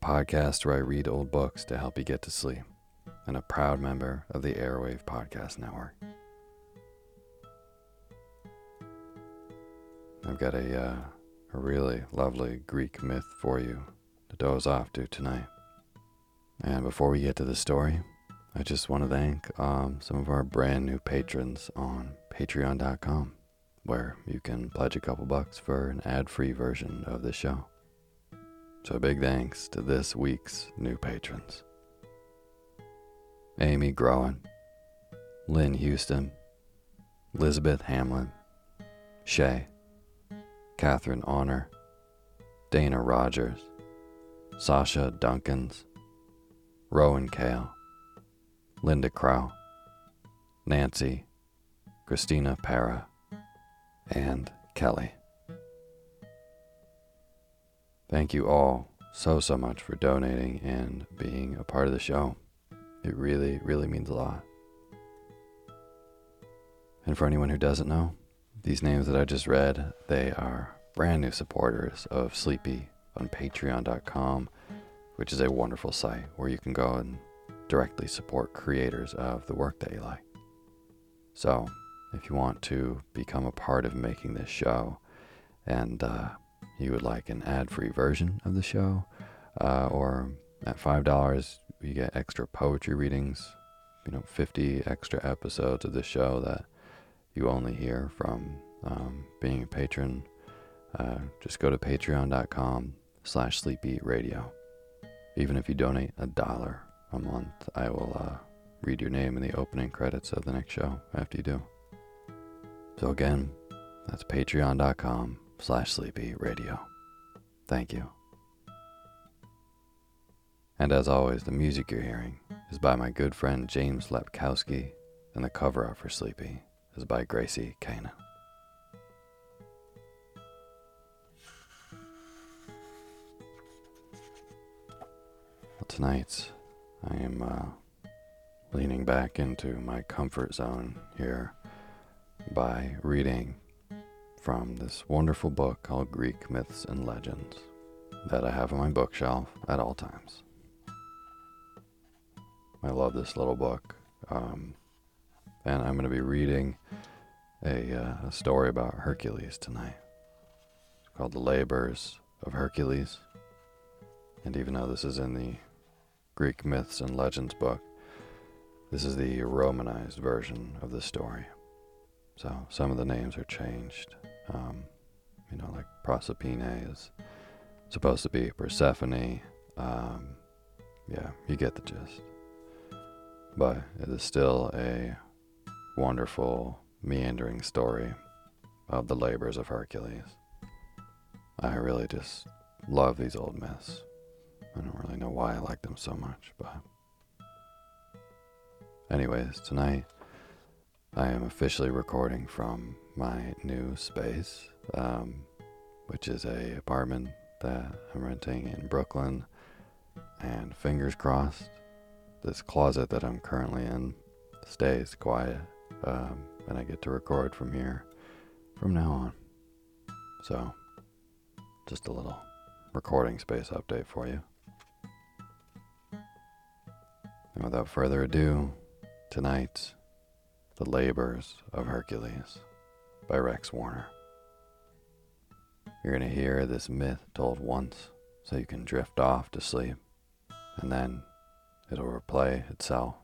Podcast where I read old books to help you get to sleep, and a proud member of the Airwave Podcast Network. I've got a, uh, a really lovely Greek myth for you to doze off to tonight. And before we get to the story, I just want to thank um, some of our brand new patrons on patreon.com, where you can pledge a couple bucks for an ad free version of the show. So, big thanks to this week's new patrons Amy Groen, Lynn Houston, Elizabeth Hamlin, Shay, Catherine Honor, Dana Rogers, Sasha Duncans, Rowan Kale, Linda Crow, Nancy, Christina Para, and Kelly. Thank you all so, so much for donating and being a part of the show. It really, really means a lot. And for anyone who doesn't know, these names that I just read, they are brand new supporters of Sleepy on patreon.com, which is a wonderful site where you can go and directly support creators of the work that you like. So, if you want to become a part of making this show and uh, you would like an ad free version of the show, uh, or at $5, you get extra poetry readings, you know, 50 extra episodes of the show that you only hear from um, being a patron. Uh, just go to patreon.com slash sleepy radio. Even if you donate a dollar a month, I will uh, read your name in the opening credits of the next show after you do. So again, that's patreon.com slash sleepy radio. Thank you. And as always, the music you're hearing is by my good friend James Lepkowski, and the cover art for Sleepy is by Gracie Kana. Well, tonight, I am uh, leaning back into my comfort zone here by reading from this wonderful book called Greek Myths and Legends that I have on my bookshelf at all times. I love this little book. Um, and I'm going to be reading a, uh, a story about Hercules tonight. It's called The Labors of Hercules. And even though this is in the Greek Myths and Legends book, this is the Romanized version of the story. So some of the names are changed. Um, you know, like Proserpine is supposed to be Persephone. Um, yeah, you get the gist. but it is still a wonderful, meandering story of the labors of Hercules. I really just love these old myths. I don't really know why I like them so much, but. Anyways, tonight I am officially recording from my new space, um, which is a apartment that I'm renting in Brooklyn. And fingers crossed, this closet that I'm currently in stays quiet, um, and I get to record from here from now on. So, just a little recording space update for you. And without further ado, tonight, The Labors of Hercules by Rex Warner. You're going to hear this myth told once so you can drift off to sleep, and then it'll replay itself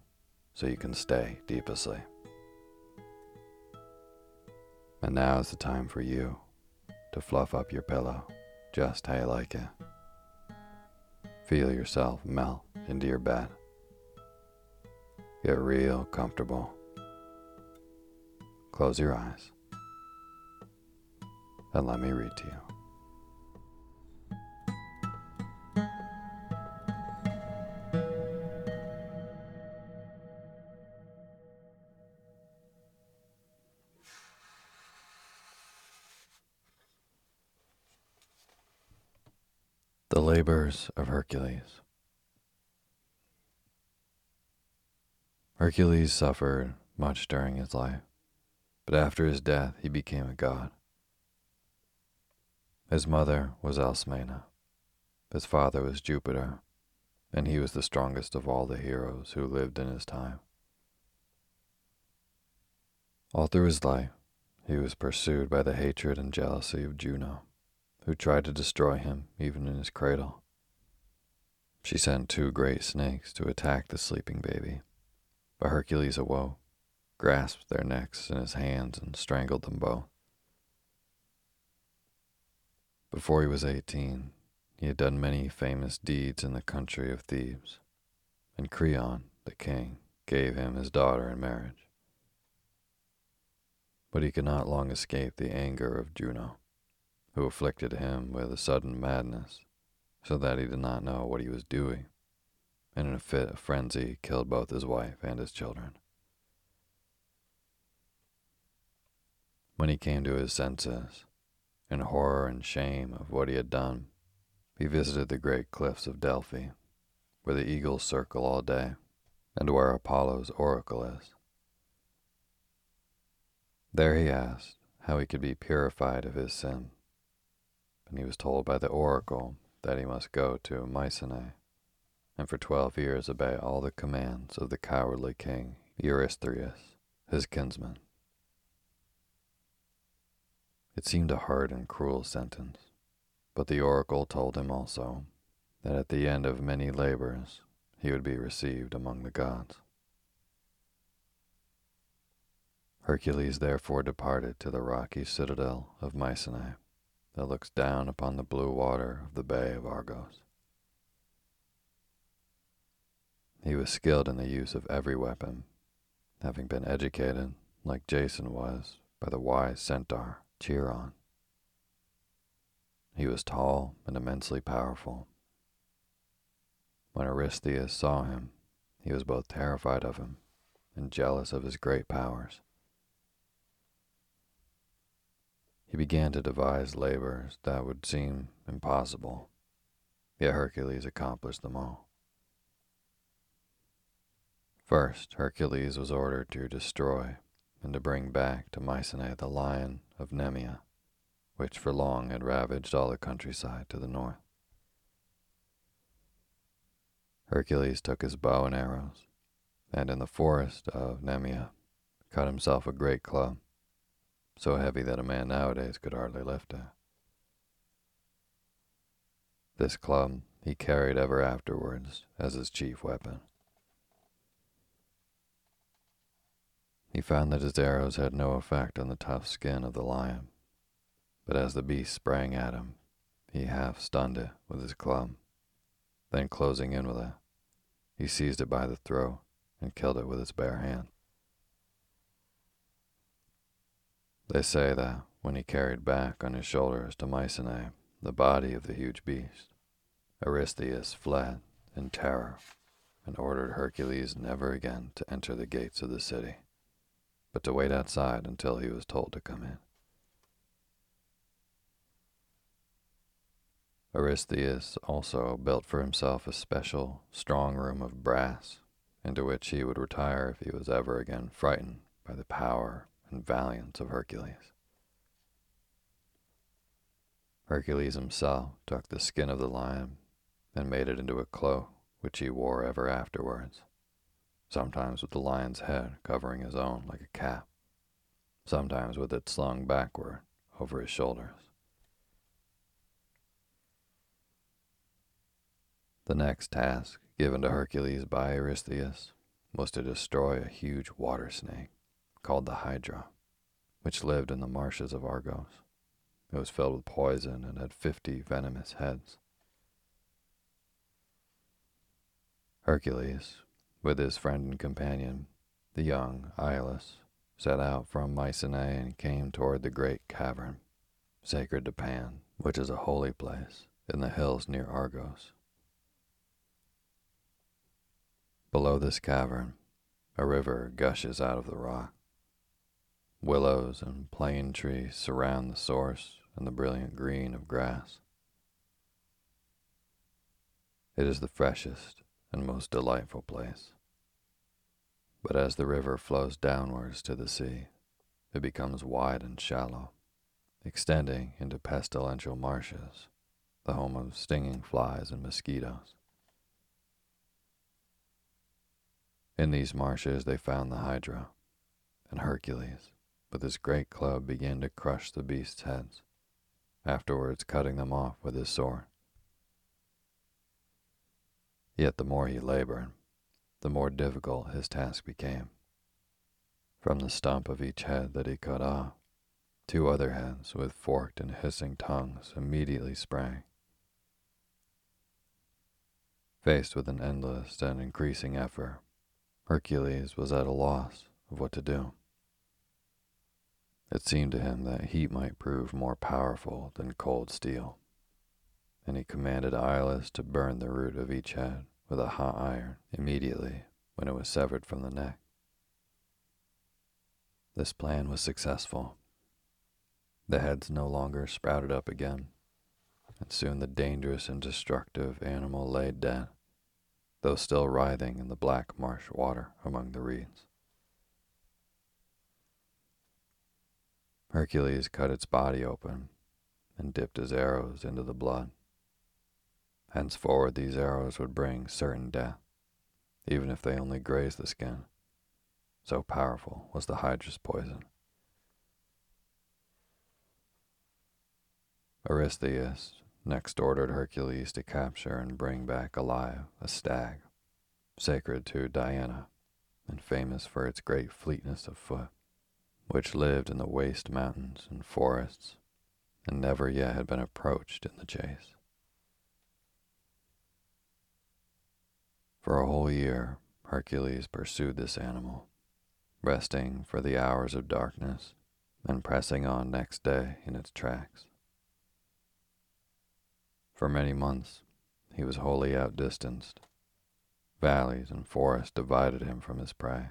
so you can stay deep asleep. And now is the time for you to fluff up your pillow just how you like it. Feel yourself melt into your bed. Get real comfortable. Close your eyes and let me read to you. The Labors of Hercules. Hercules suffered much during his life, but after his death he became a god. His mother was Alcmena, his father was Jupiter, and he was the strongest of all the heroes who lived in his time. All through his life, he was pursued by the hatred and jealousy of Juno who tried to destroy him even in his cradle. She sent two great snakes to attack the sleeping baby, but Hercules awoke, grasped their necks in his hands, and strangled them both. Before he was eighteen, he had done many famous deeds in the country of Thebes, and Creon, the king, gave him his daughter in marriage. But he could not long escape the anger of Juno who afflicted him with a sudden madness, so that he did not know what he was doing, and in a fit of frenzy killed both his wife and his children. When he came to his senses, in horror and shame of what he had done, he visited the great cliffs of Delphi, where the eagles circle all day, and where Apollo's oracle is. There he asked how he could be purified of his sin and he was told by the oracle that he must go to Mycenae, and for twelve years obey all the commands of the cowardly king Eurystheus, his kinsman. It seemed a hard and cruel sentence, but the oracle told him also that at the end of many labors he would be received among the gods. Hercules therefore departed to the rocky citadel of Mycenae that looks down upon the blue water of the Bay of Argos. He was skilled in the use of every weapon, having been educated, like Jason was, by the wise centaur Chiron. He was tall and immensely powerful. When Eurystheus saw him, he was both terrified of him and jealous of his great powers. He began to devise labors that would seem impossible, yet Hercules accomplished them all. First, Hercules was ordered to destroy and to bring back to Mycenae the lion of Nemea, which for long had ravaged all the countryside to the north. Hercules took his bow and arrows, and in the forest of Nemea cut himself a great club so heavy that a man nowadays could hardly lift it. This club he carried ever afterwards as his chief weapon. He found that his arrows had no effect on the tough skin of the lion, but as the beast sprang at him, he half stunned it with his club. Then, closing in with it, he seized it by the throat and killed it with his bare hand. They say that when he carried back on his shoulders to Mycenae the body of the huge beast, Eurystheus fled in terror and ordered Hercules never again to enter the gates of the city, but to wait outside until he was told to come in. Eurystheus also built for himself a special, strong room of brass, into which he would retire if he was ever again frightened by the power and valiance of Hercules. Hercules himself took the skin of the lion and made it into a cloak which he wore ever afterwards, sometimes with the lion's head covering his own like a cap, sometimes with it slung backward over his shoulders. The next task given to Hercules by Eurystheus was to destroy a huge water snake called the Hydra, which lived in the marshes of Argos. It was filled with poison and had fifty venomous heads. Hercules, with his friend and companion, the young Iolaus, set out from Mycenae and came toward the great cavern, sacred to Pan, which is a holy place in the hills near Argos. Below this cavern, a river gushes out of the rock. Willows and plane trees surround the source and the brilliant green of grass. It is the freshest and most delightful place. But as the river flows downwards to the sea, it becomes wide and shallow, extending into pestilential marshes, the home of stinging flies and mosquitoes. In these marshes they found the Hydra, and Hercules, with his great club, began to crush the beasts' heads, afterwards cutting them off with his sword. Yet the more he labored, the more difficult his task became. From the stump of each head that he cut off, two other heads with forked and hissing tongues immediately sprang. Faced with an endless and increasing effort, Hercules was at a loss of what to do. It seemed to him that heat might prove more powerful than cold steel and he commanded Iolaus to burn the root of each head with a hot iron immediately when it was severed from the neck. This plan was successful. The heads no longer sprouted up again, and soon the dangerous and destructive animal lay dead, though still writhing in the black marsh water among the reeds. Hercules cut its body open and dipped his arrows into the blood. Henceforward, these arrows would bring certain death, even if they only grazed the skin. So powerful was the Hydra's poison. Eurystheus next ordered Hercules to capture and bring back alive a stag, sacred to Diana and famous for its great fleetness of foot, which lived in the waste mountains and forests and never yet had been approached in the chase. For a whole year, Hercules pursued this animal, resting for the hours of darkness and pressing on next day in its tracks. For many months, he was wholly outdistanced. Valleys and forests divided him from his prey.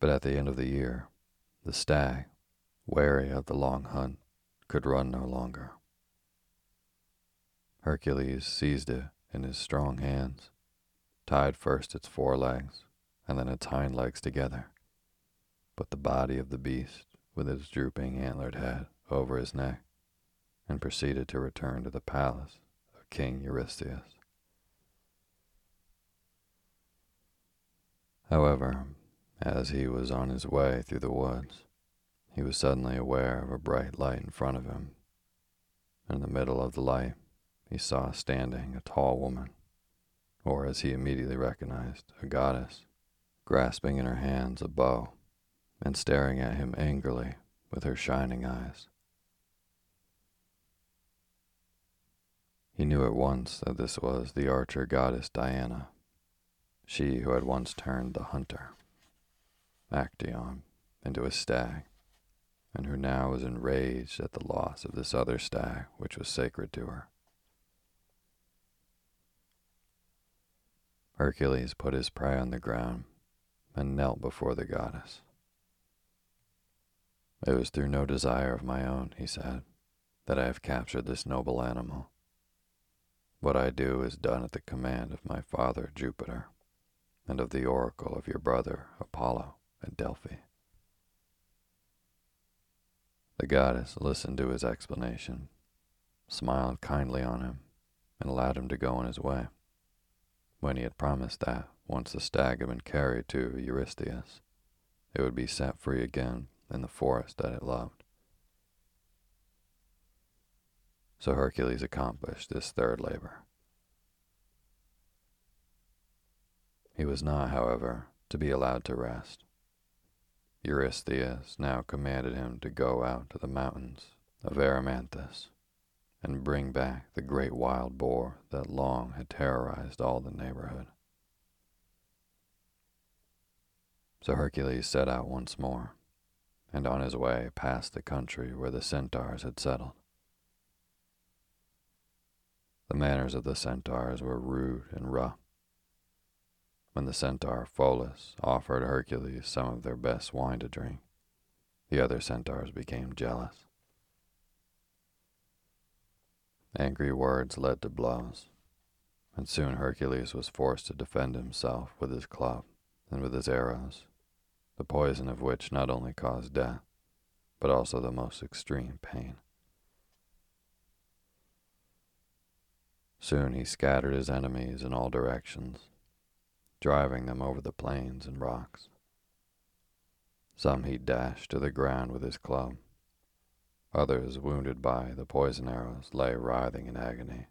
But at the end of the year, the stag, weary of the long hunt, could run no longer. Hercules seized it in his strong hands, tied first its forelegs and then its hind legs together, put the body of the beast with its drooping antlered head over his neck, and proceeded to return to the palace of King Eurystheus. However, as he was on his way through the woods, he was suddenly aware of a bright light in front of him. In the middle of the light, he saw standing a tall woman, or as he immediately recognized, a goddess, grasping in her hands a bow and staring at him angrily with her shining eyes. He knew at once that this was the archer goddess Diana. she who had once turned the hunter, Actaeon, into a stag, and who now was enraged at the loss of this other stag which was sacred to her. Hercules put his prey on the ground and knelt before the goddess. It was through no desire of my own, he said, that I have captured this noble animal. What I do is done at the command of my father Jupiter and of the oracle of your brother Apollo at Delphi. The goddess listened to his explanation, smiled kindly on him, and allowed him to go on his way. When he had promised that, once the stag had been carried to Eurystheus, it would be set free again in the forest that it loved. So Hercules accomplished this third labor. He was not, however, to be allowed to rest. Eurystheus now commanded him to go out to the mountains of Erymanthus and bring back the great wild boar that long had terrorized all the neighborhood. So Hercules set out once more, and on his way passed the country where the centaurs had settled. The manners of the centaurs were rude and rough. When the centaur Pholus offered Hercules some of their best wine to drink, the other centaurs became jealous. Angry words led to blows, and soon Hercules was forced to defend himself with his club and with his arrows, the poison of which not only caused death, but also the most extreme pain. Soon he scattered his enemies in all directions, driving them over the plains and rocks. Some he dashed to the ground with his club. Others, wounded by the poison arrows, lay writhing in agony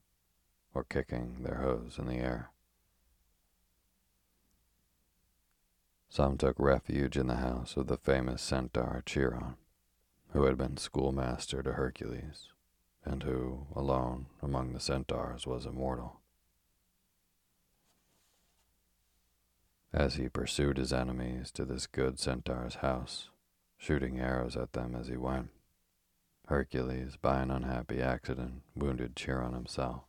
or kicking their hooves in the air. Some took refuge in the house of the famous centaur Chiron, who had been schoolmaster to Hercules and who, alone among the centaurs, was immortal. As he pursued his enemies to this good centaur's house, shooting arrows at them as he went, Hercules, by an unhappy accident, wounded Chiron himself.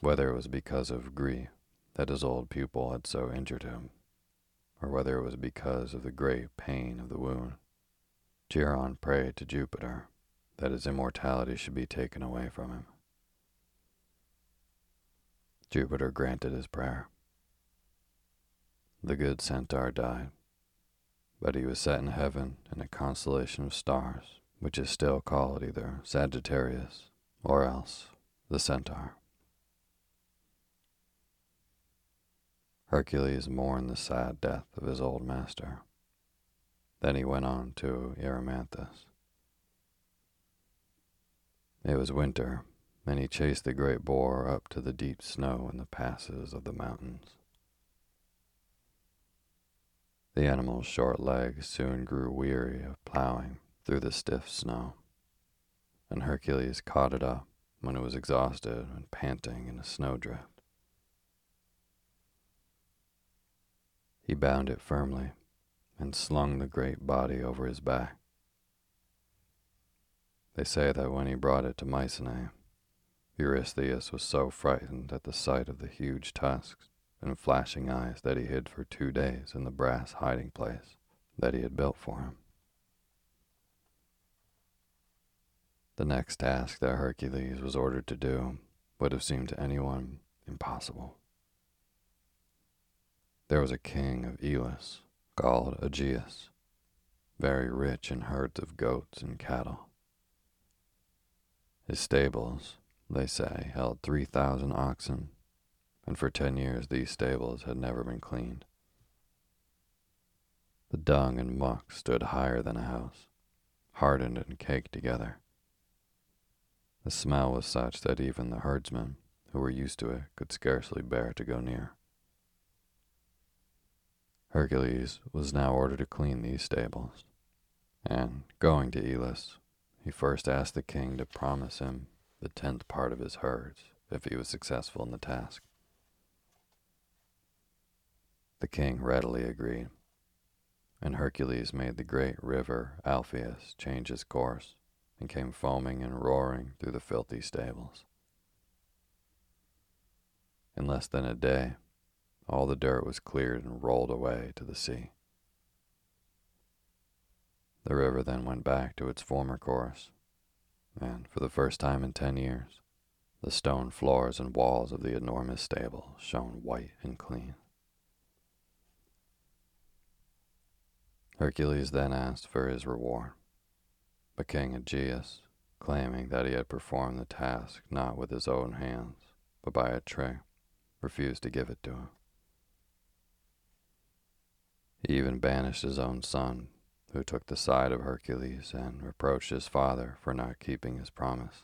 Whether it was because of grief that his old pupil had so injured him, or whether it was because of the great pain of the wound, Chiron prayed to Jupiter that his immortality should be taken away from him. Jupiter granted his prayer. The good centaur died, but he was set in heaven in a constellation of stars, which is still called either Sagittarius or else the centaur. Hercules mourned the sad death of his old master. Then he went on to Erymanthus. It was winter, and he chased the great boar up to the deep snow in the passes of the mountains. The animal's short legs soon grew weary of plowing through the stiff snow, and Hercules caught it up when it was exhausted and panting in a snowdrift. He bound it firmly and slung the great body over his back. They say that when he brought it to Mycenae, Eurystheus was so frightened at the sight of the huge tusks and flashing eyes that he hid for two days in the brass hiding place that he had built for him. The next task that Hercules was ordered to do would have seemed to anyone impossible. There was a king of Elis called Augeas, very rich in herds of goats and cattle. His stables, they say, held 3,000 oxen, and for 10 years these stables had never been cleaned. The dung and muck stood higher than a house, hardened and caked together. The smell was such that even the herdsmen, who were used to it, could scarcely bear to go near. Hercules was now ordered to clean these stables, and, going to Elis, he first asked the king to promise him the tenth part of his herds if he was successful in the task. The king readily agreed, and Hercules made the great river Alpheus change its course and came foaming and roaring through the filthy stables. In less than a day, all the dirt was cleared and rolled away to the sea. The river then went back to its former course, and for the first time in ten years, the stone floors and walls of the enormous stable shone white and clean. Hercules then asked for his reward, but King Augeas, claiming that he had performed the task not with his own hands, but by a trick, refused to give it to him. He even banished his own son, who took the side of Hercules and reproached his father for not keeping his promise.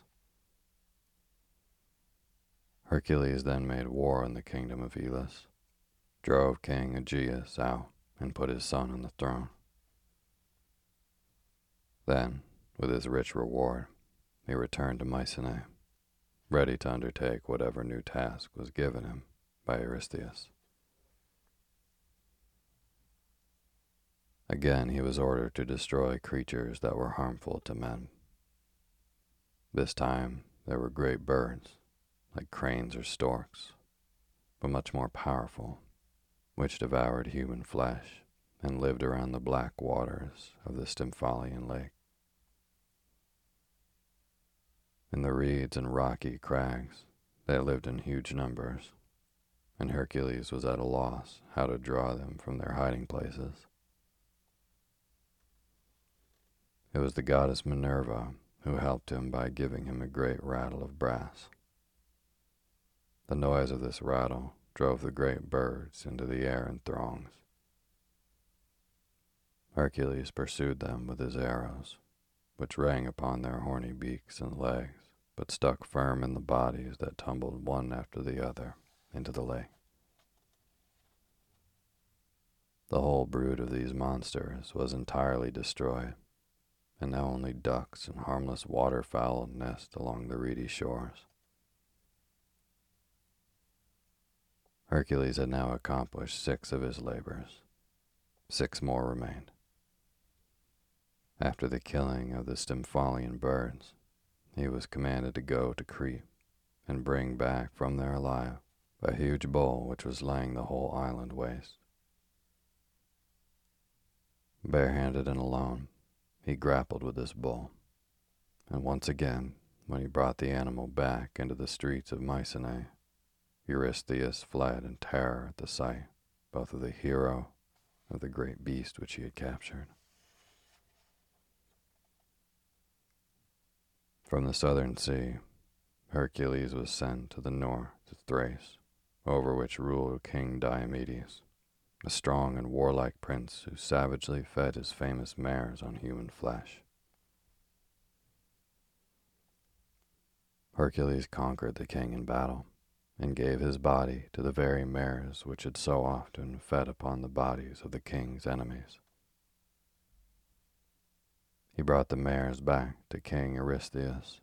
Hercules then made war on the kingdom of Elis, drove King Augeas out, and put his son on the throne. Then, with his rich reward, he returned to Mycenae, ready to undertake whatever new task was given him by Eurystheus. Again, he was ordered to destroy creatures that were harmful to men. This time, there were great birds, like cranes or storks, but much more powerful, which devoured human flesh and lived around the black waters of the Stymphalian lake. In the reeds and rocky crags, they lived in huge numbers, and Hercules was at a loss how to draw them from their hiding places. It was the goddess Minerva who helped him by giving him a great rattle of brass. The noise of this rattle drove the great birds into the air in throngs. Hercules pursued them with his arrows, which rang upon their horny beaks and legs, but stuck firm in the bodies that tumbled one after the other into the lake. The whole brood of these monsters was entirely destroyed, and now only ducks and harmless waterfowl nest along the reedy shores. Hercules had now accomplished six of his labors. Six more remained. After the killing of the Stymphalian birds, he was commanded to go to Crete and bring back from there alive a huge bull which was laying the whole island waste. Barehanded and alone, he grappled with this bull, and once again, when he brought the animal back into the streets of Mycenae, Eurystheus fled in terror at the sight both of the hero of the great beast which he had captured. From the southern sea, Hercules was sent to the north to Thrace, over which ruled King Diomedes a strong and warlike prince who savagely fed his famous mares on human flesh. Hercules conquered the king in battle and gave his body to the very mares which had so often fed upon the bodies of the king's enemies. He brought the mares back to King Eurystheus,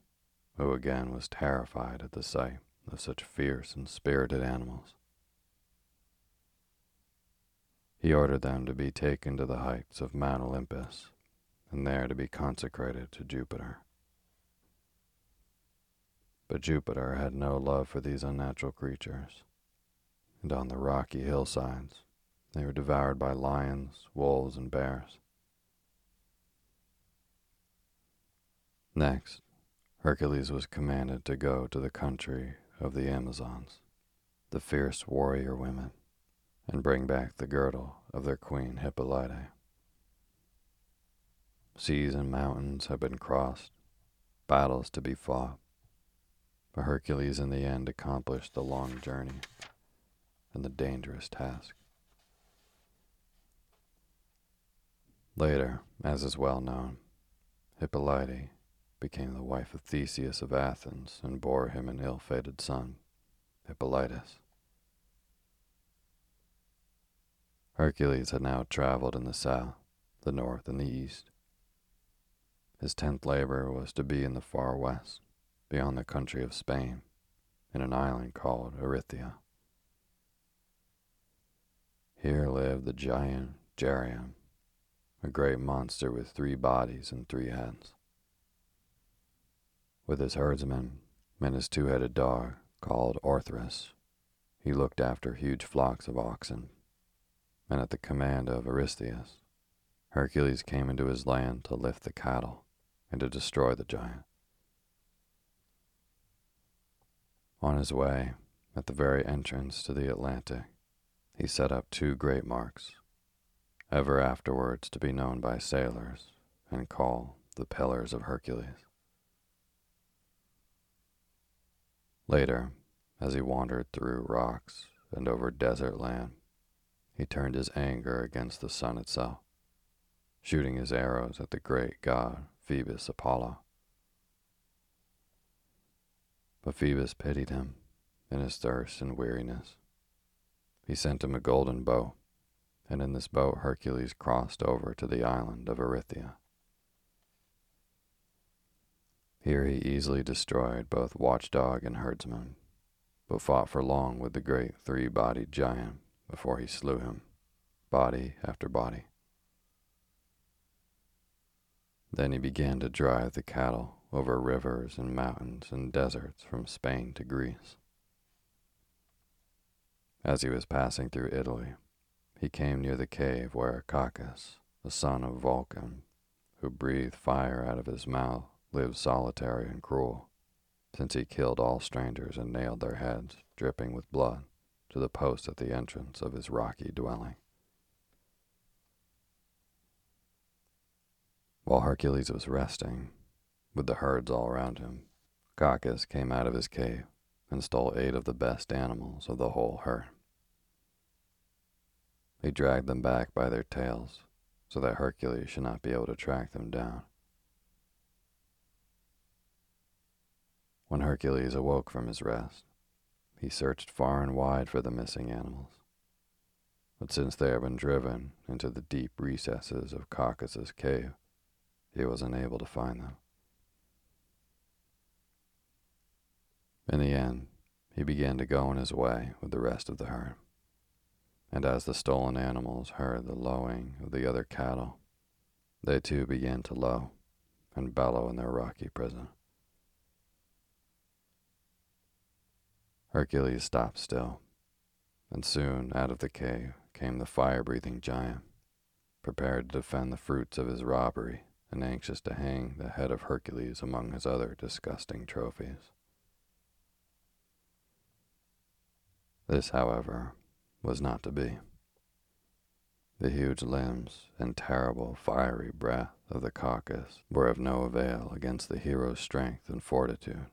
who again was terrified at the sight of such fierce and spirited animals. He ordered them to be taken to the heights of Mount Olympus, and there to be consecrated to Jupiter. But Jupiter had no love for these unnatural creatures, and on the rocky hillsides they were devoured by lions, wolves, and bears. Next, Hercules was commanded to go to the country of the Amazons, the fierce warrior women and bring back the girdle of their queen Hippolyte. Seas and mountains have been crossed, battles to be fought, but Hercules in the end accomplished the long journey and the dangerous task. Later, as is well known, Hippolyte became the wife of Theseus of Athens and bore him an ill fated son, Hippolytus. Hercules had now traveled in the south, the north, and the east. His tenth labor was to be in the far west, beyond the country of Spain, in an island called Erythea. Here lived the giant Geryon, a great monster with three bodies and three heads. With his herdsmen and his two headed dog called Orthrus, he looked after huge flocks of oxen, and at the command of Eurystheus, Hercules came into his land to lift the cattle and to destroy the giant. On his way, at the very entrance to the Atlantic, he set up two great marks, ever afterwards to be known by sailors and called the Pillars of Hercules. Later, as he wandered through rocks and over desert land, he turned his anger against the sun itself, shooting his arrows at the great god Phoebus Apollo. But Phoebus pitied him in his thirst and weariness. He sent him a golden bow, and in this boat Hercules crossed over to the island of Erythea. Here he easily destroyed both watchdog and herdsman, but fought for long with the great three bodied giant before he slew him, body after body. Then he began to drive the cattle over rivers and mountains and deserts from Spain to Greece. As he was passing through Italy, he came near the cave where Cacus, the son of Vulcan, who breathed fire out of his mouth, lived solitary and cruel, since he killed all strangers and nailed their heads, dripping with blood, to the post at the entrance of his rocky dwelling. While Hercules was resting, with the herds all around him, Cacus came out of his cave and stole eight of the best animals of the whole herd. He dragged them back by their tails so that Hercules should not be able to track them down. When Hercules awoke from his rest, he searched far and wide for the missing animals. But since they had been driven into the deep recesses of Cacus's cave, he was unable to find them. In the end, he began to go on his way with the rest of the herd. And as the stolen animals heard the lowing of the other cattle, they too began to low and bellow in their rocky prison. Hercules stopped still, and soon out of the cave came the fire breathing giant, prepared to defend the fruits of his robbery and anxious to hang the head of Hercules among his other disgusting trophies. This, however, was not to be. The huge limbs and terrible fiery breath of the Cacus were of no avail against the hero's strength and fortitude.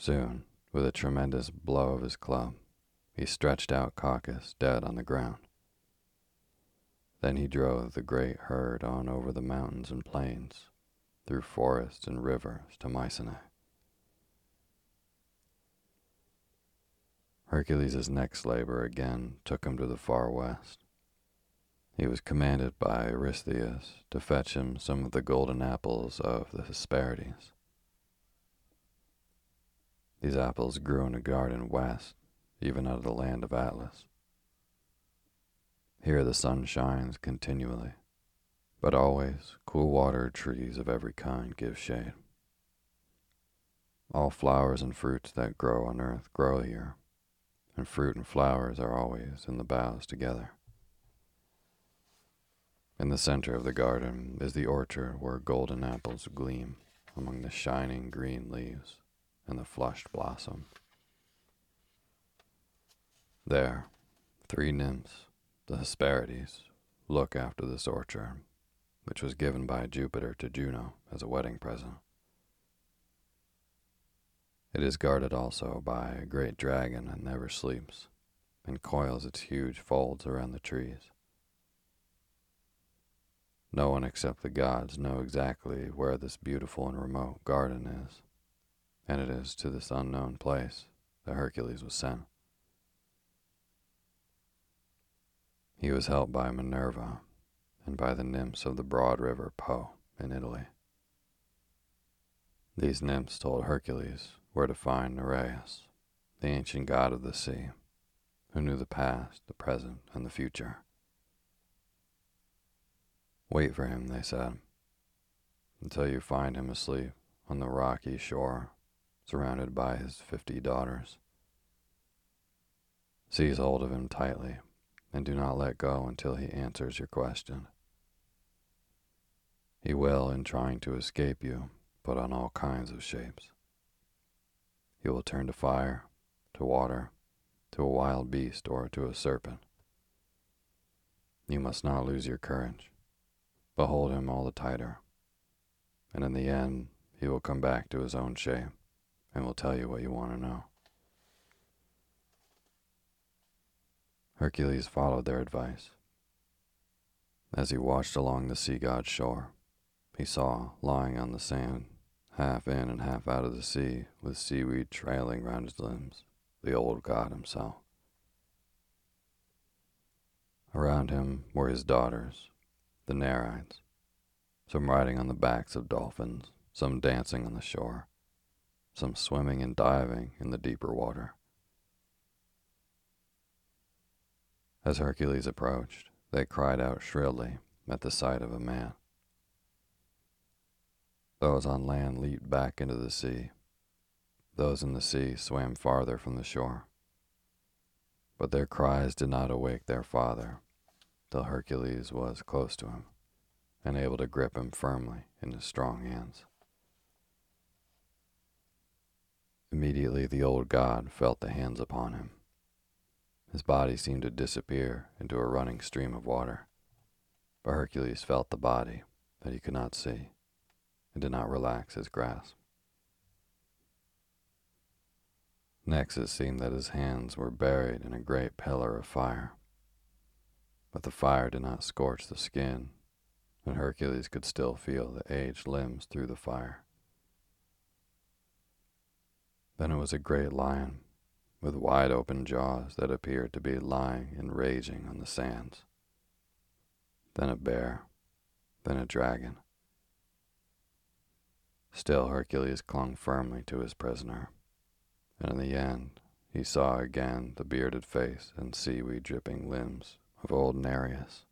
Soon, with a tremendous blow of his club, he stretched out Cacus dead on the ground. Then he drove the great herd on over the mountains and plains, through forests and rivers to Mycenae. Hercules' next labor again took him to the far west. He was commanded by Eurystheus to fetch him some of the golden apples of the Hesperides. These apples grew in a garden west, even out of the land of Atlas. Here the sun shines continually, but always cool water trees of every kind give shade. All flowers and fruits that grow on earth grow here, and fruit and flowers are always in the boughs together. In the center of the garden is the orchard where golden apples gleam among the shining green leaves and the flushed blossom. There, three nymphs the Hesperides look after this orchard, which was given by Jupiter to Juno as a wedding present. It is guarded also by a great dragon that never sleeps and coils its huge folds around the trees. No one except the gods know exactly where this beautiful and remote garden is, and it is to this unknown place that Hercules was sent. He was helped by Minerva and by the nymphs of the broad river Po in Italy. These nymphs told Hercules where to find Nereus, the ancient god of the sea, who knew the past, the present, and the future. Wait for him, they said, until you find him asleep on the rocky shore, surrounded by his fifty daughters. Seize hold of him tightly, and do not let go until he answers your question. He will, in trying to escape you, put on all kinds of shapes. He will turn to fire, to water, to a wild beast, or to a serpent. You must not lose your courage, but hold him all the tighter and in the end, he will come back to his own shape and will tell you what you want to know. Hercules followed their advice. As he watched along the sea god's shore, he saw, lying on the sand, half in and half out of the sea, with seaweed trailing round his limbs, the old god himself. Around him were his daughters, the Nereids, some riding on the backs of dolphins, some dancing on the shore, some swimming and diving in the deeper water. As Hercules approached, they cried out shrilly at the sight of a man. Those on land leaped back into the sea. Those in the sea swam farther from the shore. But their cries did not awake their father till Hercules was close to him and able to grip him firmly in his strong hands. Immediately the old god felt the hands upon him. His body seemed to disappear into a running stream of water, but Hercules felt the body that he could not see and did not relax his grasp. Next it seemed that his hands were buried in a great pillar of fire, but the fire did not scorch the skin and Hercules could still feel the aged limbs through the fire. Then it was a great lion with wide open jaws that appeared to be lying and raging on the sands. Then a bear, then a dragon. Still Hercules clung firmly to his prisoner, and in the end he saw again the bearded face and seaweed dripping limbs of old Nereus.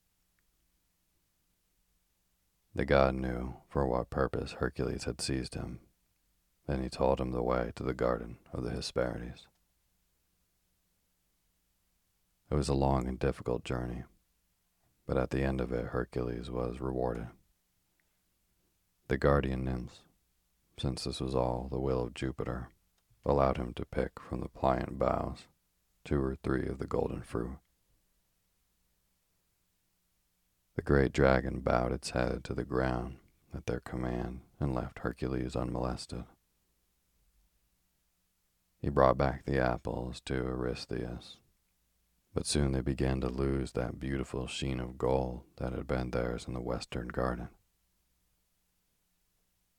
The god knew for what purpose Hercules had seized him. Then he told him the way to the garden of the Hesperides. It was a long and difficult journey, but at the end of it, Hercules was rewarded. The guardian nymphs, since this was all the will of Jupiter, allowed him to pick from the pliant boughs two or three of the golden fruit. The great dragon bowed its head to the ground at their command and left Hercules unmolested. He brought back the apples to Eurystheus, but soon they began to lose that beautiful sheen of gold that had been theirs in the western garden.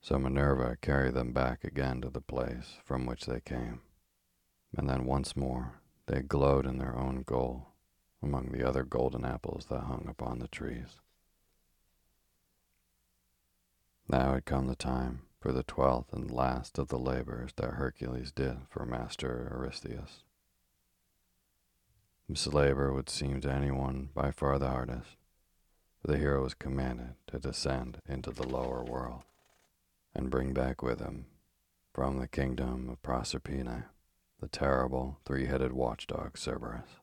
So Minerva carried them back again to the place from which they came, and then once more they glowed in their own gold among the other golden apples that hung upon the trees. Now had come the time for the twelfth and last of the labors that Hercules did for Master Eurystheus. This labor would seem to anyone by far the hardest, for the hero was commanded to descend into the lower world and bring back with him from the kingdom of Proserpine the terrible three-headed watchdog Cerberus.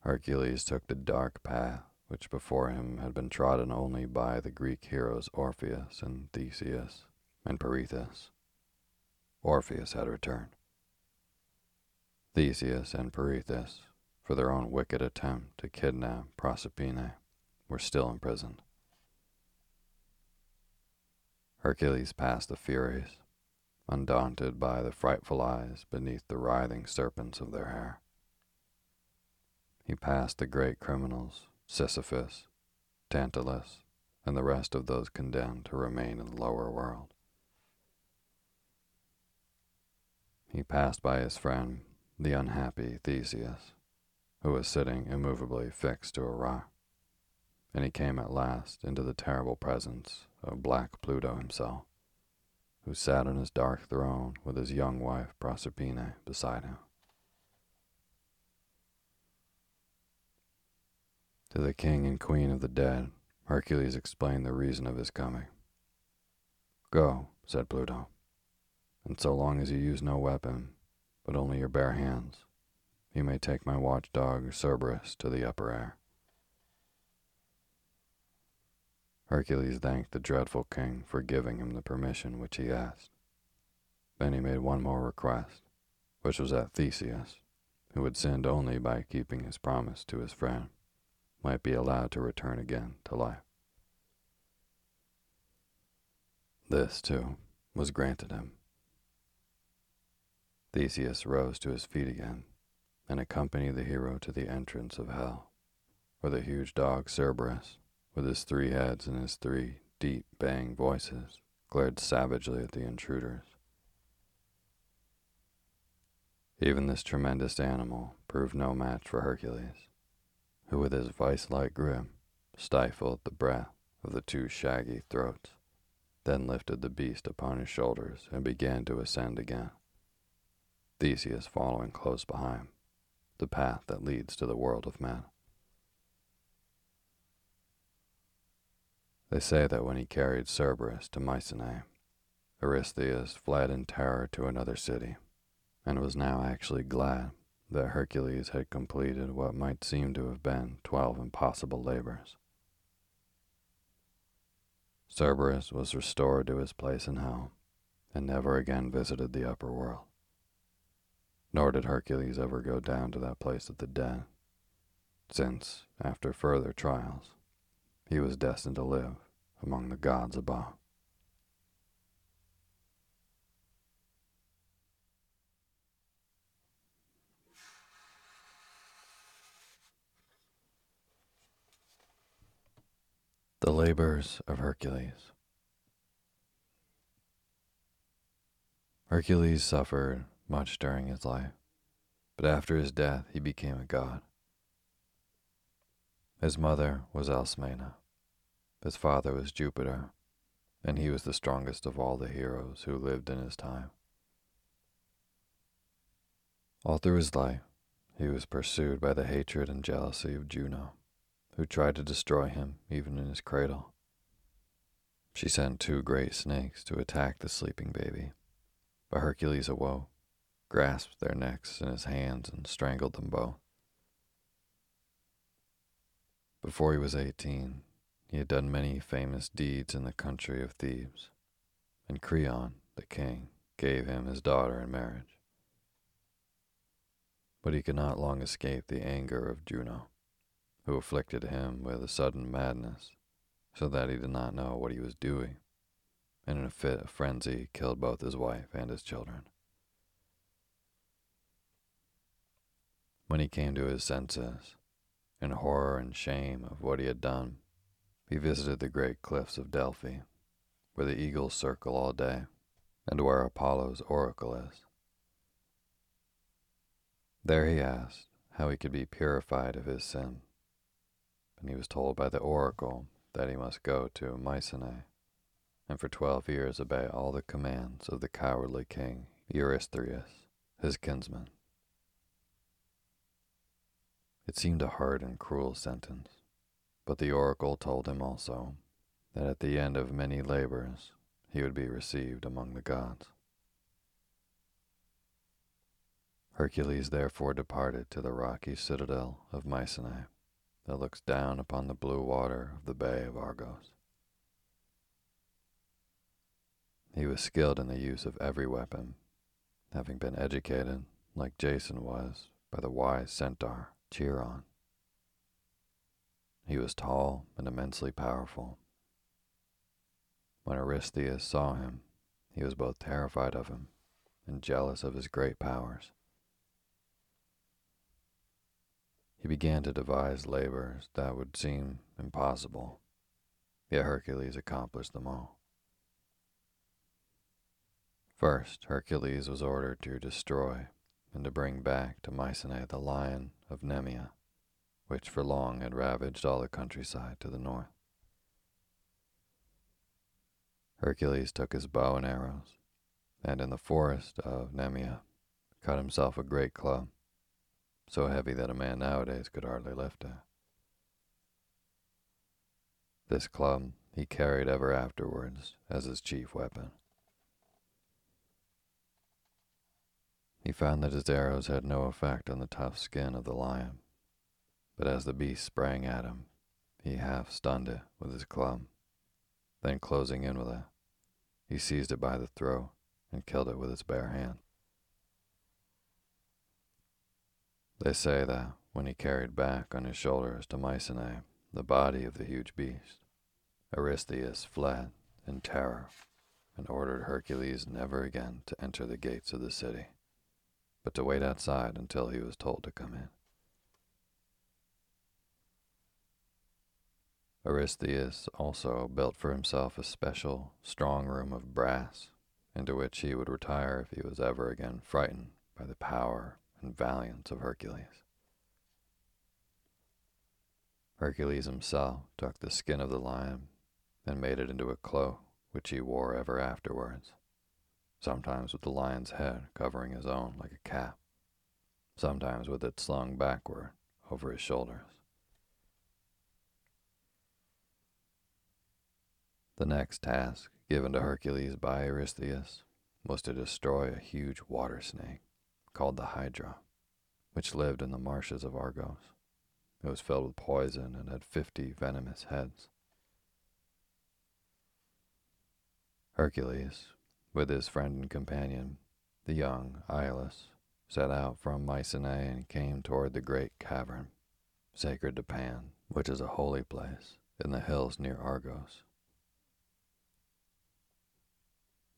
Hercules took the dark path which before him had been trodden only by the Greek heroes Orpheus and Theseus and Pirithous. Orpheus had returned. Theseus and Pirithous, for their own wicked attempt to kidnap Proserpine, were still imprisoned. Hercules passed the Furies, undaunted by the frightful eyes beneath the writhing serpents of their hair. He passed the great criminals, Sisyphus, Tantalus, and the rest of those condemned to remain in the lower world. He passed by his friend, the unhappy Theseus, who was sitting immovably fixed to a rock, and he came at last into the terrible presence of Black Pluto himself, who sat on his dark throne with his young wife Proserpine beside him. To the king and queen of the dead, Hercules explained the reason of his coming. Go, said Pluto, and so long as you use no weapon, but only your bare hands, you may take my watchdog Cerberus to the upper air. Hercules thanked the dreadful king for giving him the permission which he asked. Then he made one more request, which was that Theseus, who had sinned only by keeping his promise to his friend, might be allowed to return again to life. This, too, was granted him. Theseus rose to his feet again and accompanied the hero to the entrance of hell, where the huge dog Cerberus, with his three heads and his three deep baying voices, glared savagely at the intruders. Even this tremendous animal proved no match for Hercules, who with his vice-like grip stifled the breath of the two shaggy throats, then lifted the beast upon his shoulders and began to ascend again, Theseus following close behind, the path that leads to the world of men. They say that when he carried Cerberus to Mycenae, Eurystheus fled in terror to another city and was now actually glad that Hercules had completed what might seem to have been twelve impossible labors. Cerberus was restored to his place in hell and never again visited the upper world. Nor did Hercules ever go down to that place of the dead, since, after further trials, he was destined to live among the gods above. The Labors of Hercules. Hercules suffered much during his life, but after his death he became a god. His mother was Alcmena, his father was Jupiter, and he was the strongest of all the heroes who lived in his time. All through his life, he was pursued by the hatred and jealousy of Juno who tried to destroy him even in his cradle. She sent two great snakes to attack the sleeping baby, but Hercules awoke, grasped their necks in his hands, and strangled them both. Before he was eighteen, he had done many famous deeds in the country of Thebes, and Creon, the king, gave him his daughter in marriage. But he could not long escape the anger of Juno who afflicted him with a sudden madness, so that he did not know what he was doing, and in a fit of frenzy killed both his wife and his children. When he came to his senses, in horror and shame of what he had done, he visited the great cliffs of Delphi, where the eagles circle all day, and where Apollo's oracle is. There he asked how he could be purified of his sin and he was told by the oracle that he must go to Mycenae, and for twelve years obey all the commands of the cowardly king Eurystheus, his kinsman. It seemed a hard and cruel sentence, but the oracle told him also that at the end of many labors he would be received among the gods. Hercules therefore departed to the rocky citadel of Mycenae that looks down upon the blue water of the Bay of Argos. He was skilled in the use of every weapon, having been educated, like Jason was, by the wise centaur Chiron. He was tall and immensely powerful. When Eurystheus saw him, he was both terrified of him and jealous of his great powers. He began to devise labors that would seem impossible, yet Hercules accomplished them all. First, Hercules was ordered to destroy and to bring back to Mycenae the lion of Nemea, which for long had ravaged all the countryside to the north. Hercules took his bow and arrows, and in the forest of Nemea cut himself a great club so heavy that a man nowadays could hardly lift it. This club he carried ever afterwards as his chief weapon. He found that his arrows had no effect on the tough skin of the lion, but as the beast sprang at him, he half stunned it with his club. Then, closing in with it, he seized it by the throat and killed it with his bare hand. They say that when he carried back on his shoulders to Mycenae the body of the huge beast, Eurystheus fled in terror and ordered Hercules never again to enter the gates of the city, but to wait outside until he was told to come in. Eurystheus also built for himself a special strong room of brass, into which he would retire if he was ever again frightened by the power and valiance of Hercules. Hercules himself took the skin of the lion and made it into a cloak which he wore ever afterwards, sometimes with the lion's head covering his own like a cap, sometimes with it slung backward over his shoulders. The next task given to Hercules by Eurystheus was to destroy a huge water snake called the Hydra, which lived in the marshes of Argos. It was filled with poison and had fifty venomous heads. Hercules, with his friend and companion, the young Iolaus, set out from Mycenae and came toward the great cavern, sacred to Pan, which is a holy place in the hills near Argos.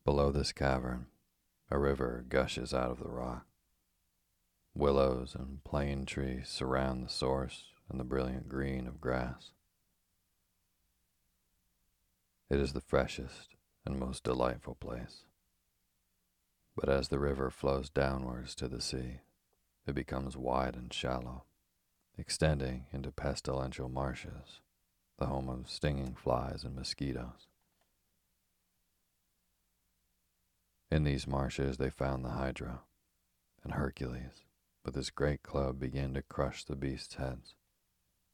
Below this cavern, a river gushes out of the rock. Willows and plane trees surround the source and the brilliant green of grass. It is the freshest and most delightful place. But as the river flows downwards to the sea, it becomes wide and shallow, extending into pestilential marshes, the home of stinging flies and mosquitoes. In these marshes they found the Hydra, and Hercules, with his great club, began to crush the beasts' heads,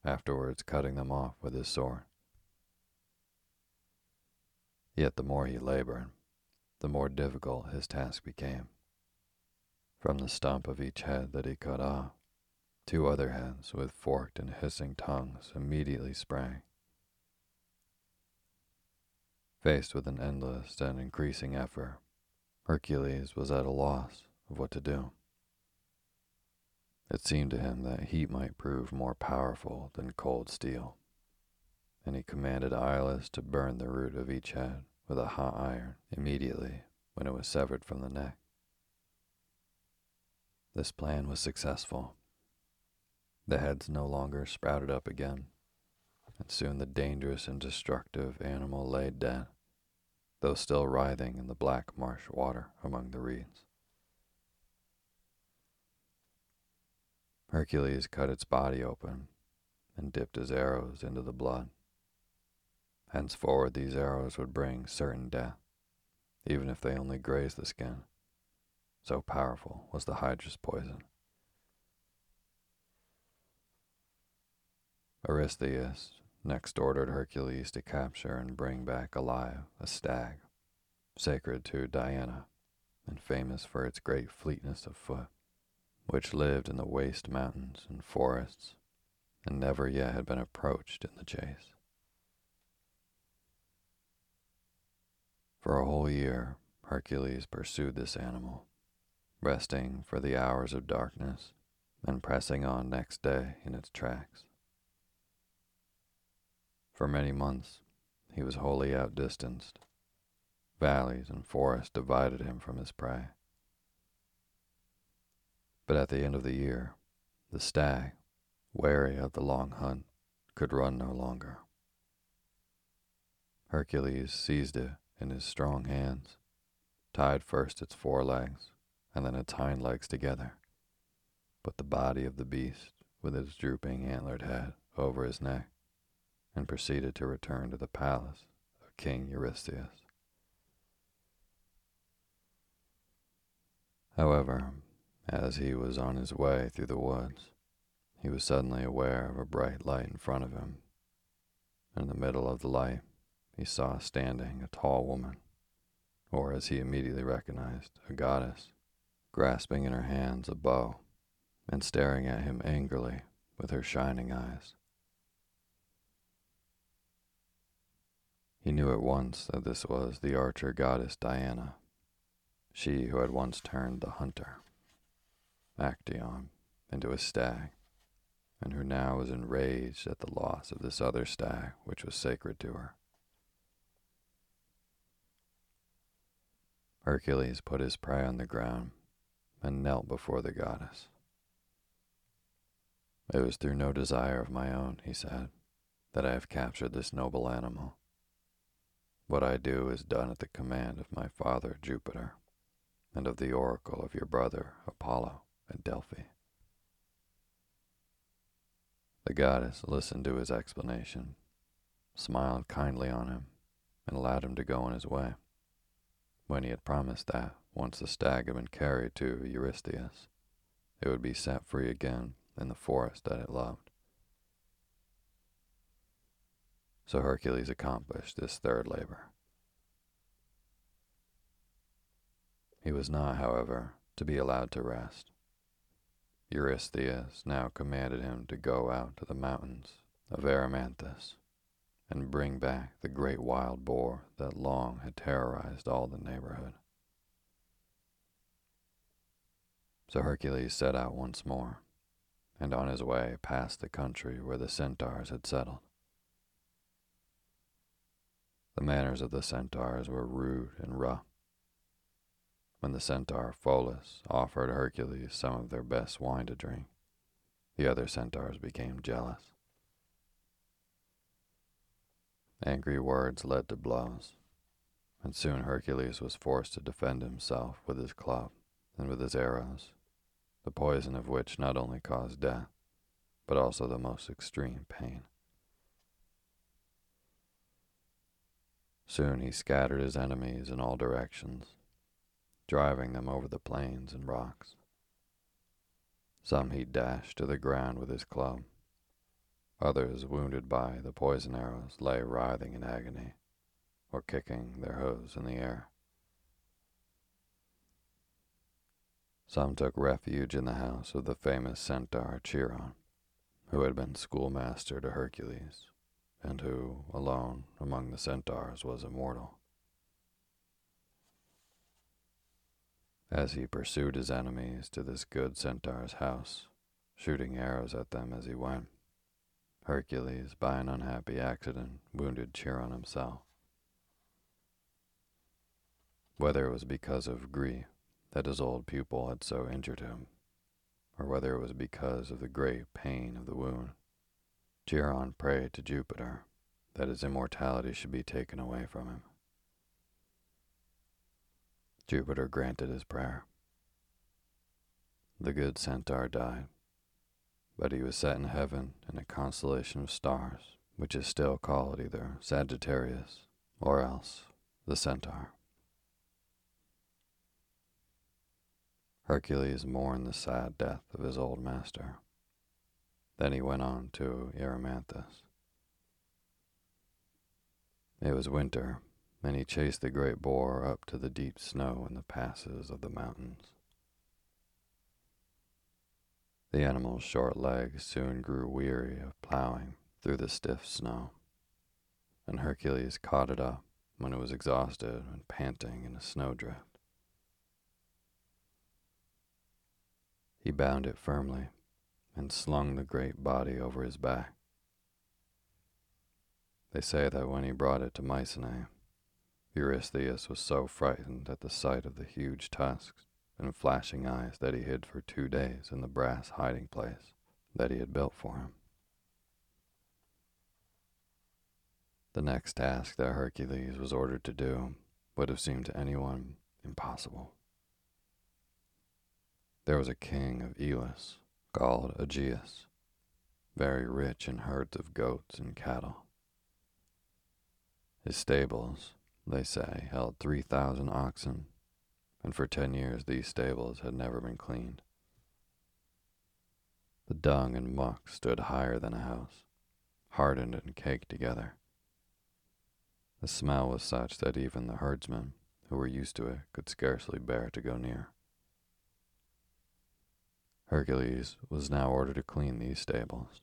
afterwards cutting them off with his sword. Yet the more he labored, the more difficult his task became. From the stump of each head that he cut off, two other heads with forked and hissing tongues immediately sprang. Faced with an endless and increasing effort, Hercules was at a loss of what to do. It seemed to him that heat might prove more powerful than cold steel, and he commanded Iolaus to burn the root of each head with a hot iron immediately when it was severed from the neck. This plan was successful. The heads no longer sprouted up again, and soon the dangerous and destructive animal lay dead though still writhing in the black marsh water among the reeds. Hercules cut its body open and dipped his arrows into the blood. Henceforward, these arrows would bring certain death, even if they only grazed the skin. So powerful was the Hydra's poison. Eurystheus next ordered Hercules to capture and bring back alive a stag, sacred to Diana and famous for its great fleetness of foot, which lived in the waste mountains and forests and never yet had been approached in the chase. For a whole year, Hercules pursued this animal, resting for the hours of darkness and pressing on next day in its tracks. For many months, he was wholly outdistanced. Valleys and forests divided him from his prey. But at the end of the year, the stag, weary of the long hunt, could run no longer. Hercules seized it in his strong hands, tied first its forelegs and then its hind legs together, put the body of the beast with its drooping antlered head over his neck, and proceeded to return to the palace of King Eurystheus. However, as he was on his way through the woods, he was suddenly aware of a bright light in front of him. In the middle of the light, he saw standing a tall woman, or as he immediately recognized, a goddess, grasping in her hands a bow and staring at him angrily with her shining eyes. He knew at once that this was the archer goddess Diana, she who had once turned the hunter, Actaeon, into a stag, and who now was enraged at the loss of this other stag which was sacred to her. Hercules put his prey on the ground and knelt before the goddess. It was through no desire of my own, he said, that I have captured this noble animal. What I do is done at the command of my father Jupiter, and of the oracle of your brother Apollo at Delphi. The goddess listened to his explanation, smiled kindly on him, and allowed him to go on his way, when he had promised that, once the stag had been carried to Eurystheus, it would be set free again in the forest that it loved. So Hercules accomplished this third labor. He was not, however, to be allowed to rest. Eurystheus now commanded him to go out to the mountains of Erymanthus and bring back the great wild boar that long had terrorized all the neighborhood. So Hercules set out once more, and on his way passed the country where the centaurs had settled. The manners of the centaurs were rude and rough, when the centaur Pholus offered Hercules some of their best wine to drink, the other centaurs became jealous. Angry words led to blows, and soon Hercules was forced to defend himself with his club and with his arrows, the poison of which not only caused death, but also the most extreme pain. Soon he scattered his enemies in all directions driving them over the plains and rocks. Some he dashed to the ground with his club. Others, wounded by the poison arrows, lay writhing in agony or kicking their hooves in the air. Some took refuge in the house of the famous centaur Chiron, who had been schoolmaster to Hercules, and who, alone among the centaurs, was immortal. As he pursued his enemies to this good centaur's house, shooting arrows at them as he went. Hercules, by an unhappy accident, wounded Chiron himself. Whether it was because of grief that his old pupil had so injured him, or whether it was because of the great pain of the wound, Chiron prayed to Jupiter that his immortality should be taken away from him. Jupiter granted his prayer. The good centaur died, but he was set in heaven in a constellation of stars, which is still called either Sagittarius or else the centaur. Hercules mourned the sad death of his old master. Then he went on to Erymanthus. It was winter and he chased the great boar up to the deep snow in the passes of the mountains. The animal's short legs soon grew weary of plowing through the stiff snow, and Hercules caught it up when it was exhausted and panting in a snowdrift. He bound it firmly and slung the great body over his back. They say that when he brought it to Mycenae, Eurystheus was so frightened at the sight of the huge tusks and flashing eyes that he hid for two days in the brass hiding place that he had built for him. The next task that Hercules was ordered to do would have seemed to anyone impossible. There was a king of Elis called Augeas, very rich in herds of goats and cattle. His stables they say, held 3,000 oxen, and for 10 years these stables had never been cleaned. The dung and muck stood higher than a house, hardened and caked together, The smell was such that even the herdsmen, who were used to it, could scarcely bear to go near. Hercules was now ordered to clean these stables,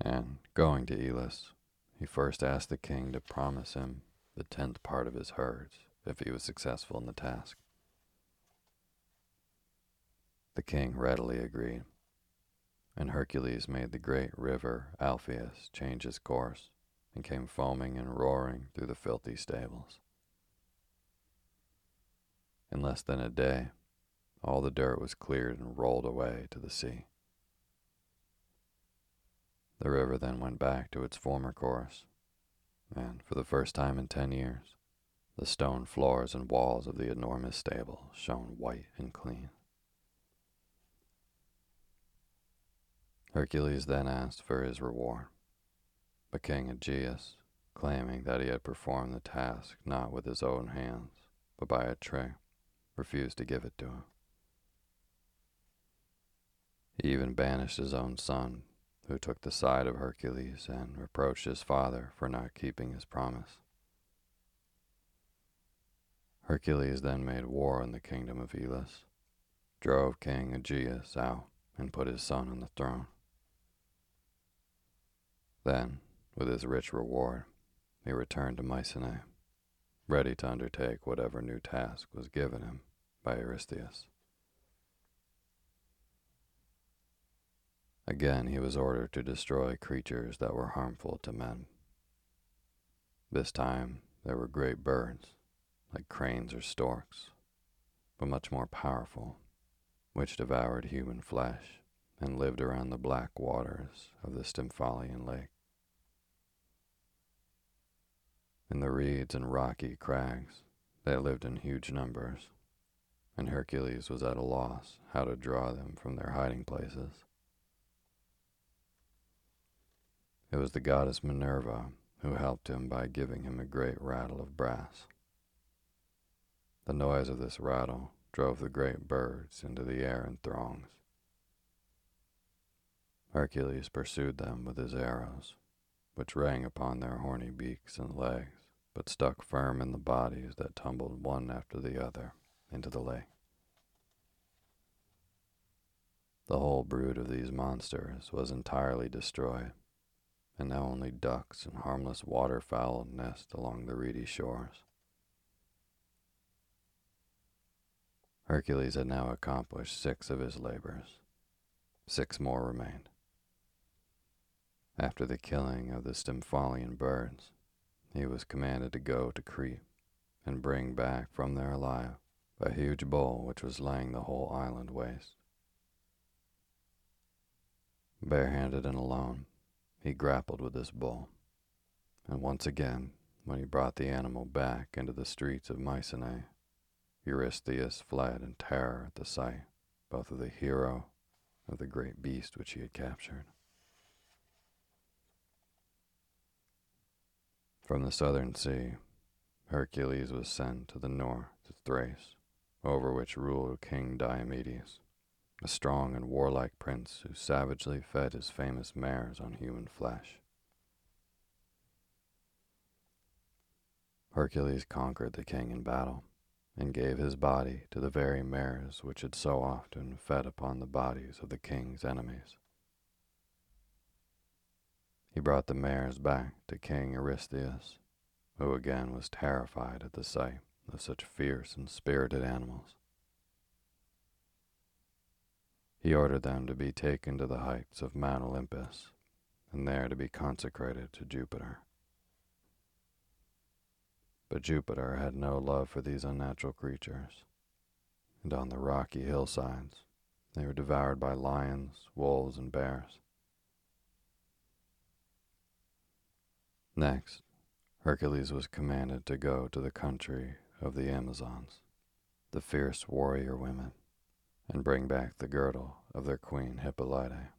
and going to Elis, he first asked the king to promise him the tenth part of his herds if he was successful in the task. The king readily agreed, and Hercules made the great river Alpheus change its course and came foaming and roaring through the filthy stables. In less than a day, all the dirt was cleared and rolled away to the sea. The river then went back to its former course, and for the first time in ten years, the stone floors and walls of the enormous stable shone white and clean. Hercules then asked for his reward, but King Augeas, claiming that he had performed the task not with his own hands, but by a trick, refused to give it to him. He even banished his own son, who took the side of Hercules and reproached his father for not keeping his promise. Hercules then made war on the kingdom of Elis, drove King Augeas out, and put his son on the throne. Then, with his rich reward, he returned to Mycenae, ready to undertake whatever new task was given him by Eurystheus. Again, he was ordered to destroy creatures that were harmful to men. This time, there were great birds, like cranes or storks, but much more powerful, which devoured human flesh and lived around the black waters of the Stymphalian lake. In the reeds and rocky crags, they lived in huge numbers, and Hercules was at a loss how to draw them from their hiding places. It was the goddess Minerva who helped him by giving him a great rattle of brass. The noise of this rattle drove the great birds into the air in throngs. Hercules pursued them with his arrows, which rang upon their horny beaks and legs, but stuck firm in the bodies that tumbled one after the other into the lake. The whole brood of these monsters was entirely destroyed, and now only ducks and harmless waterfowl nest along the reedy shores. Hercules had now accomplished six of his labors. Six more remained. After the killing of the Stymphalian birds, he was commanded to go to Crete and bring back from there alive a huge bull which was laying the whole island waste. Barehanded and alone, he grappled with this bull, and once again, when he brought the animal back into the streets of Mycenae, Eurystheus fled in terror at the sight both of the hero of the great beast which he had captured. From the southern sea, Hercules was sent to the north to Thrace, over which ruled King Diomedes, a strong and warlike prince who savagely fed his famous mares on human flesh. Hercules conquered the king in battle and gave his body to the very mares which had so often fed upon the bodies of the king's enemies. He brought the mares back to King Eurystheus, who again was terrified at the sight of such fierce and spirited animals. He ordered them to be taken to the heights of Mount Olympus, and there to be consecrated to Jupiter. But Jupiter had no love for these unnatural creatures, and on the rocky hillsides they were devoured by lions, wolves, and bears. Next, Hercules was commanded to go to the country of the Amazons, the fierce warrior women, and bring back the girdle of their queen Hippolyte.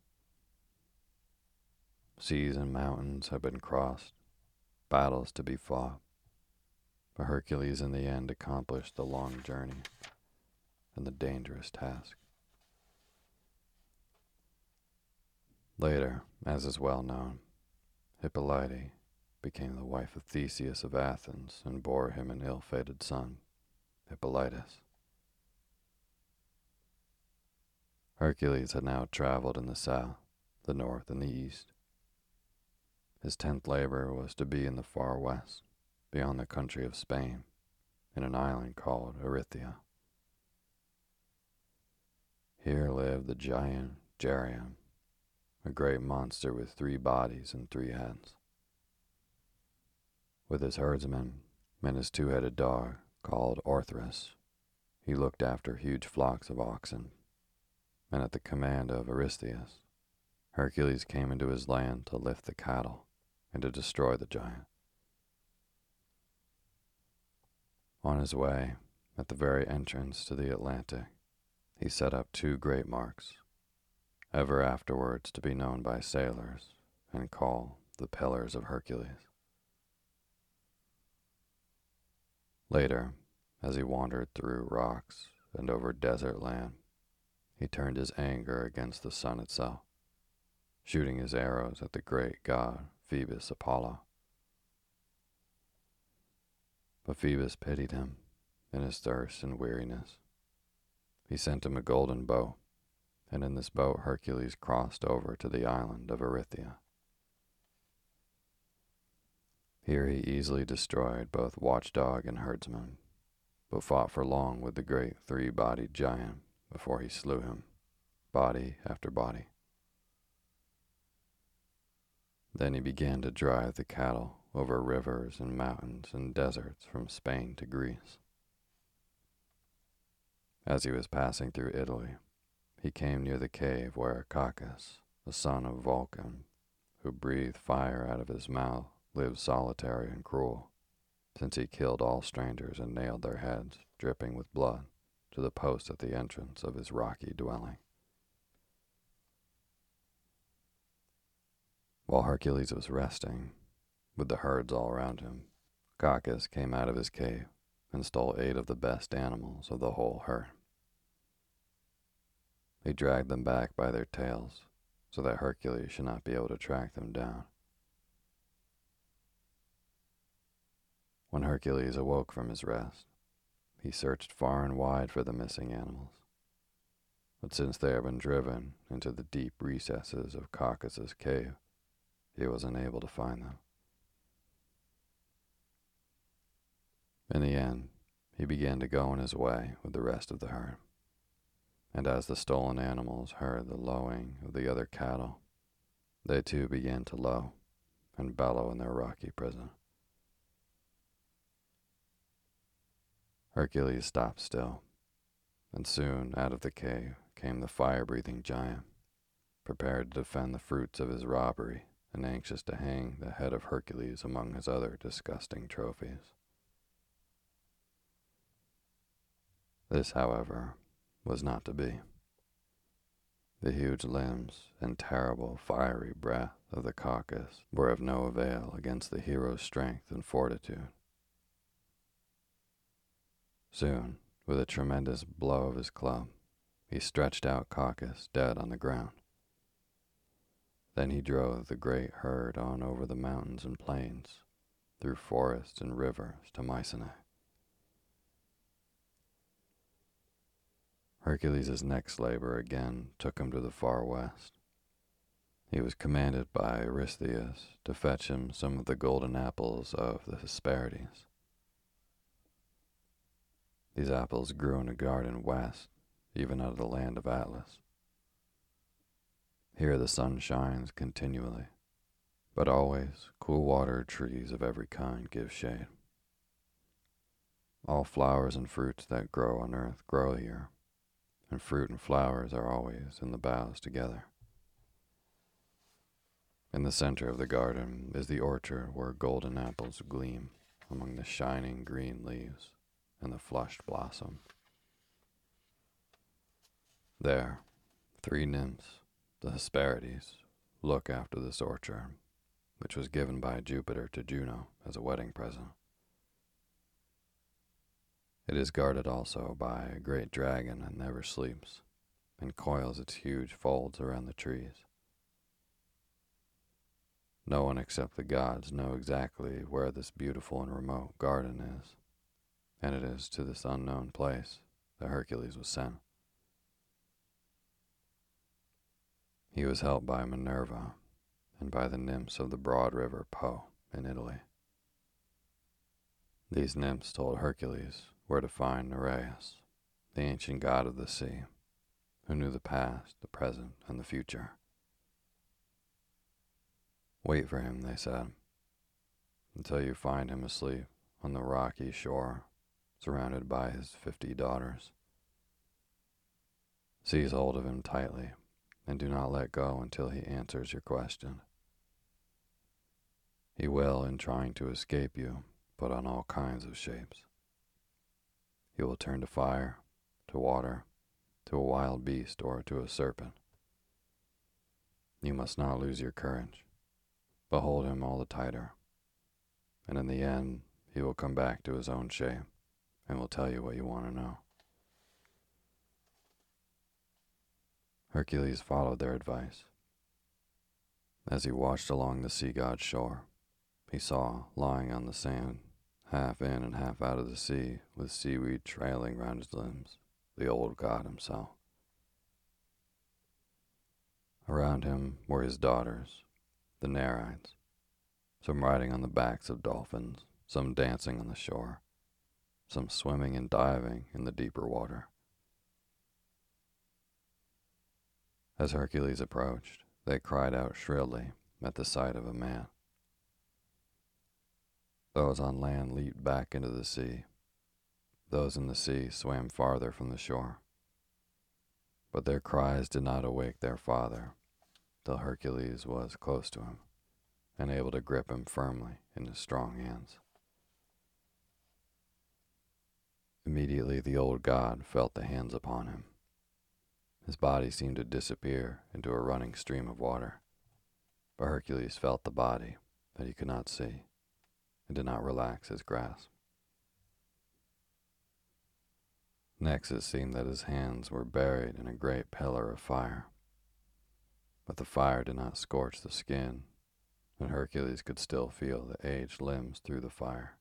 Seas and mountains had been crossed, battles to be fought, but Hercules in the end accomplished the long journey and the dangerous task. Later, as is well known, Hippolyte became the wife of Theseus of Athens and bore him an ill fated son, Hippolytus. Hercules had now traveled in the south, the north, and the east. His tenth labor was to be in the far west, beyond the country of Spain, in an island called Erythea. Here lived the giant Geryon, a great monster with three bodies and three heads. With his herdsmen and his two headed dog called Orthrus, he looked after huge flocks of oxen and at the command of Eurystheus, Hercules came into his land to lift the cattle and to destroy the giant. On his way, at the very entrance to the Atlantic, he set up two great marks, ever afterwards to be known by sailors and called the Pillars of Hercules. Later, as he wandered through rocks and over desert land, he turned his anger against the sun itself, shooting his arrows at the great god Phoebus Apollo. But Phoebus pitied him in his thirst and weariness. He sent him a golden boat, and in this boat Hercules crossed over to the island of Erythia. Here he easily destroyed both watchdog and herdsman, but fought for long with the great three bodied giant before he slew him, body after body. Then he began to drive the cattle over rivers and mountains and deserts from Spain to Greece. As he was passing through Italy, he came near the cave where Cacus, the son of Vulcan, who breathed fire out of his mouth, lived solitary and cruel, since he killed all strangers and nailed their heads, dripping with blood, to the post at the entrance of his rocky dwelling. While Hercules was resting, with the herds all around him, Cacus came out of his cave and stole eight of the best animals of the whole herd. He dragged them back by their tails so that Hercules should not be able to track them down. When Hercules awoke from his rest, he searched far and wide for the missing animals. But since they had been driven into the deep recesses of Cacus's cave, he was unable to find them. In the end, he began to go on his way with the rest of the herd. And as the stolen animals heard the lowing of the other cattle, they too began to low and bellow in their rocky prison. Hercules stopped still, and soon out of the cave came the fire breathing giant, prepared to defend the fruits of his robbery and anxious to hang the head of Hercules among his other disgusting trophies. This, however, was not to be. The huge limbs and terrible fiery breath of the Cacus were of no avail against the hero's strength and fortitude. Soon, with a tremendous blow of his club, he stretched out Cacus dead on the ground. Then he drove the great herd on over the mountains and plains, through forests and rivers to Mycenae. Hercules' next labor again took him to the far west. He was commanded by Eurystheus to fetch him some of the golden apples of the Hesperides. These apples grew in a garden west, even out of the land of Atlas. Here the sun shines continually, but always cool water trees of every kind give shade. All flowers and fruits that grow on earth grow here, and fruit and flowers are always in the boughs together. In the center of the garden is the orchard where golden apples gleam among the shining green leaves and the flushed blossom. There, three nymphs, the Hesperides, look after this orchard, which was given by Jupiter to Juno as a wedding present. It is guarded also by a great dragon that never sleeps and coils its huge folds around the trees. No one except the gods know exactly where this beautiful and remote garden is, and it is to this unknown place that Hercules was sent. He was helped by Minerva and by the nymphs of the broad river Po in Italy. These nymphs told Hercules where to find Nereus, the ancient god of the sea, who knew the past, the present, and the future. Wait for him, they said, until you find him asleep on the rocky shore, surrounded by his fifty daughters. Seize hold of him tightly, and do not let go until he answers your question. He will, in trying to escape you, put on all kinds of shapes. He will turn to fire, to water, to a wild beast, or to a serpent. You must not lose your courage, but hold him all the tighter. And in the end, he will come back to his own shape and will tell you what you want to know. Hercules followed their advice. As he watched along the sea god's shore, he saw, lying on the sand, half in and half out of the sea, with seaweed trailing round his limbs, the old god himself. Around him were his daughters, the Nereids, some riding on the backs of dolphins, some dancing on the shore, some swimming and diving in the deeper water. As Hercules approached, they cried out shrilly at the sight of a man. Those on land leaped back into the sea. Those in the sea swam farther from the shore. But their cries did not awake their father till Hercules was close to him and able to grip him firmly in his strong hands. Immediately the old god felt the hands upon him his body seemed to disappear into a running stream of water, but Hercules felt the body that he could not see and did not relax his grasp. Next, it seemed that his hands were buried in a great pillar of fire, but the fire did not scorch the skin, and Hercules could still feel the aged limbs through the fire.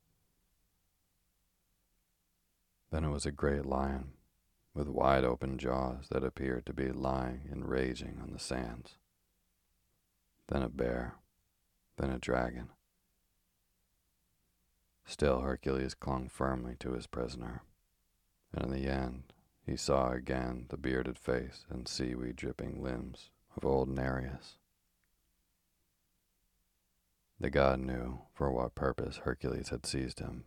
Then it was a great lion with wide open jaws that appeared to be lying and raging on the sands. Then a bear, then a dragon. Still, Hercules clung firmly to his prisoner, and in the end, he saw again the bearded face and seaweed dripping limbs of old Nereus. The god knew for what purpose Hercules had seized him.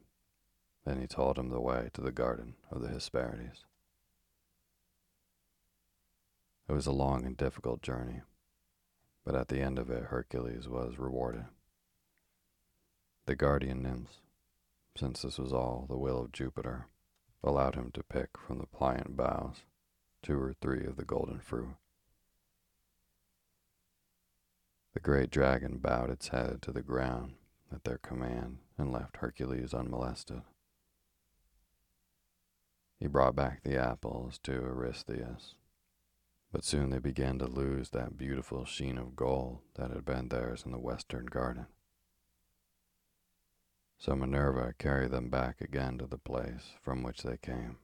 Then he told him the way to the garden of the Hesperides. It was a long and difficult journey, but at the end of it, Hercules was rewarded. The guardian nymphs, since this was all the will of Jupiter, allowed him to pick from the pliant boughs two or three of the golden fruit. The great dragon bowed its head to the ground at their command and left Hercules unmolested. He brought back the apples to Eurystheus but soon they began to lose that beautiful sheen of gold that had been theirs in the western garden. So Minerva carried them back again to the place from which they came,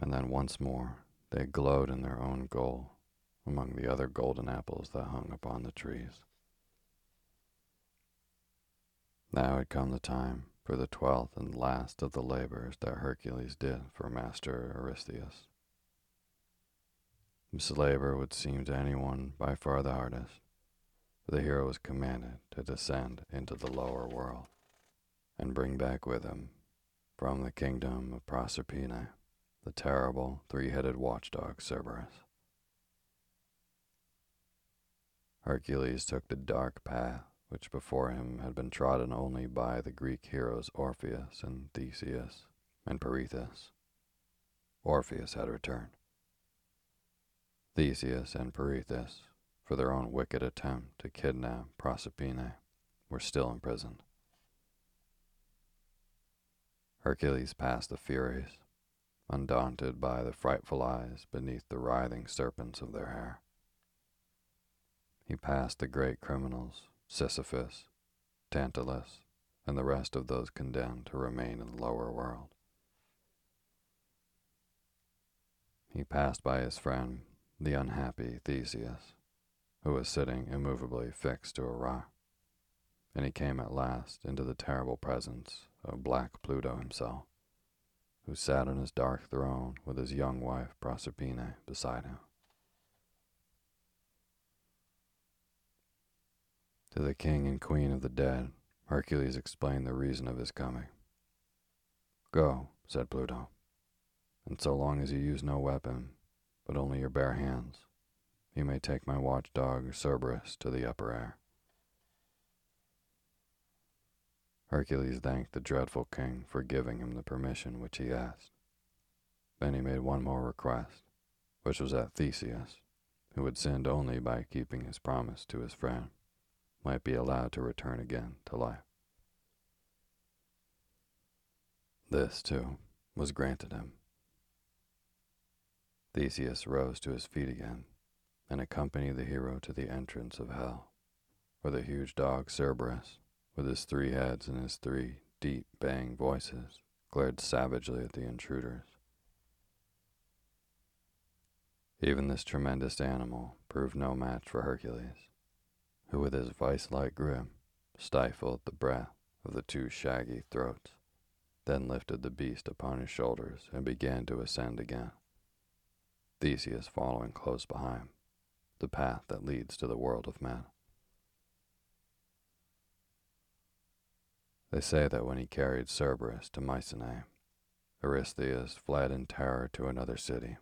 and then once more they glowed in their own gold among the other golden apples that hung upon the trees. Now had come the time for the twelfth and last of the labors that Hercules did for Master Eurystheus. This labor would seem to anyone by far the hardest, for the hero was commanded to descend into the lower world and bring back with him from the kingdom of Proserpine the terrible three-headed watchdog Cerberus. Hercules took the dark path which before him had been trodden only by the Greek heroes Orpheus and Theseus and Pirithous. Orpheus had returned. Theseus and Pirithous, for their own wicked attempt to kidnap Proserpine, were still imprisoned. Hercules passed the Furies, undaunted by the frightful eyes beneath the writhing serpents of their hair. He passed the great criminals Sisyphus, Tantalus, and the rest of those condemned to remain in the lower world. He passed by his friend, the unhappy Theseus, who was sitting immovably fixed to a rock, and he came at last into the terrible presence of Black Pluto himself, who sat on his dark throne with his young wife Proserpine beside him. To the king and queen of the dead, Hercules explained the reason of his coming. Go, said Pluto, and so long as you use no weapon, but only your bare hands, you may take my watchdog Cerberus to the upper air. Hercules thanked the dreadful king for giving him the permission which he asked. Then he made one more request, which was that Theseus, who would sinned only by keeping his promise to his friend, might be allowed to return again to life. This, too, was granted him. Theseus rose to his feet again and accompanied the hero to the entrance of hell, where the huge dog Cerberus, with his three heads and his three deep baying voices, glared savagely at the intruders. Even this tremendous animal proved no match for Hercules who with his vice-like grip stifled the breath of the two shaggy throats, then lifted the beast upon his shoulders and began to ascend again, Theseus following close behind, the path that leads to the world of men. They say that when he carried Cerberus to Mycenae, Eurystheus fled in terror to another city,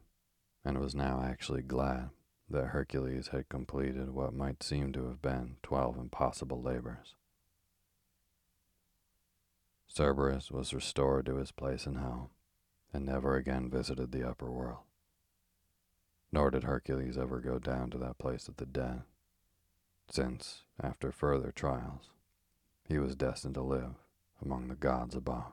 and was now actually glad that Hercules had completed what might seem to have been twelve impossible labors. Cerberus was restored to his place in hell and never again visited the upper world. Nor did Hercules ever go down to that place of the dead, since, after further trials, he was destined to live among the gods above.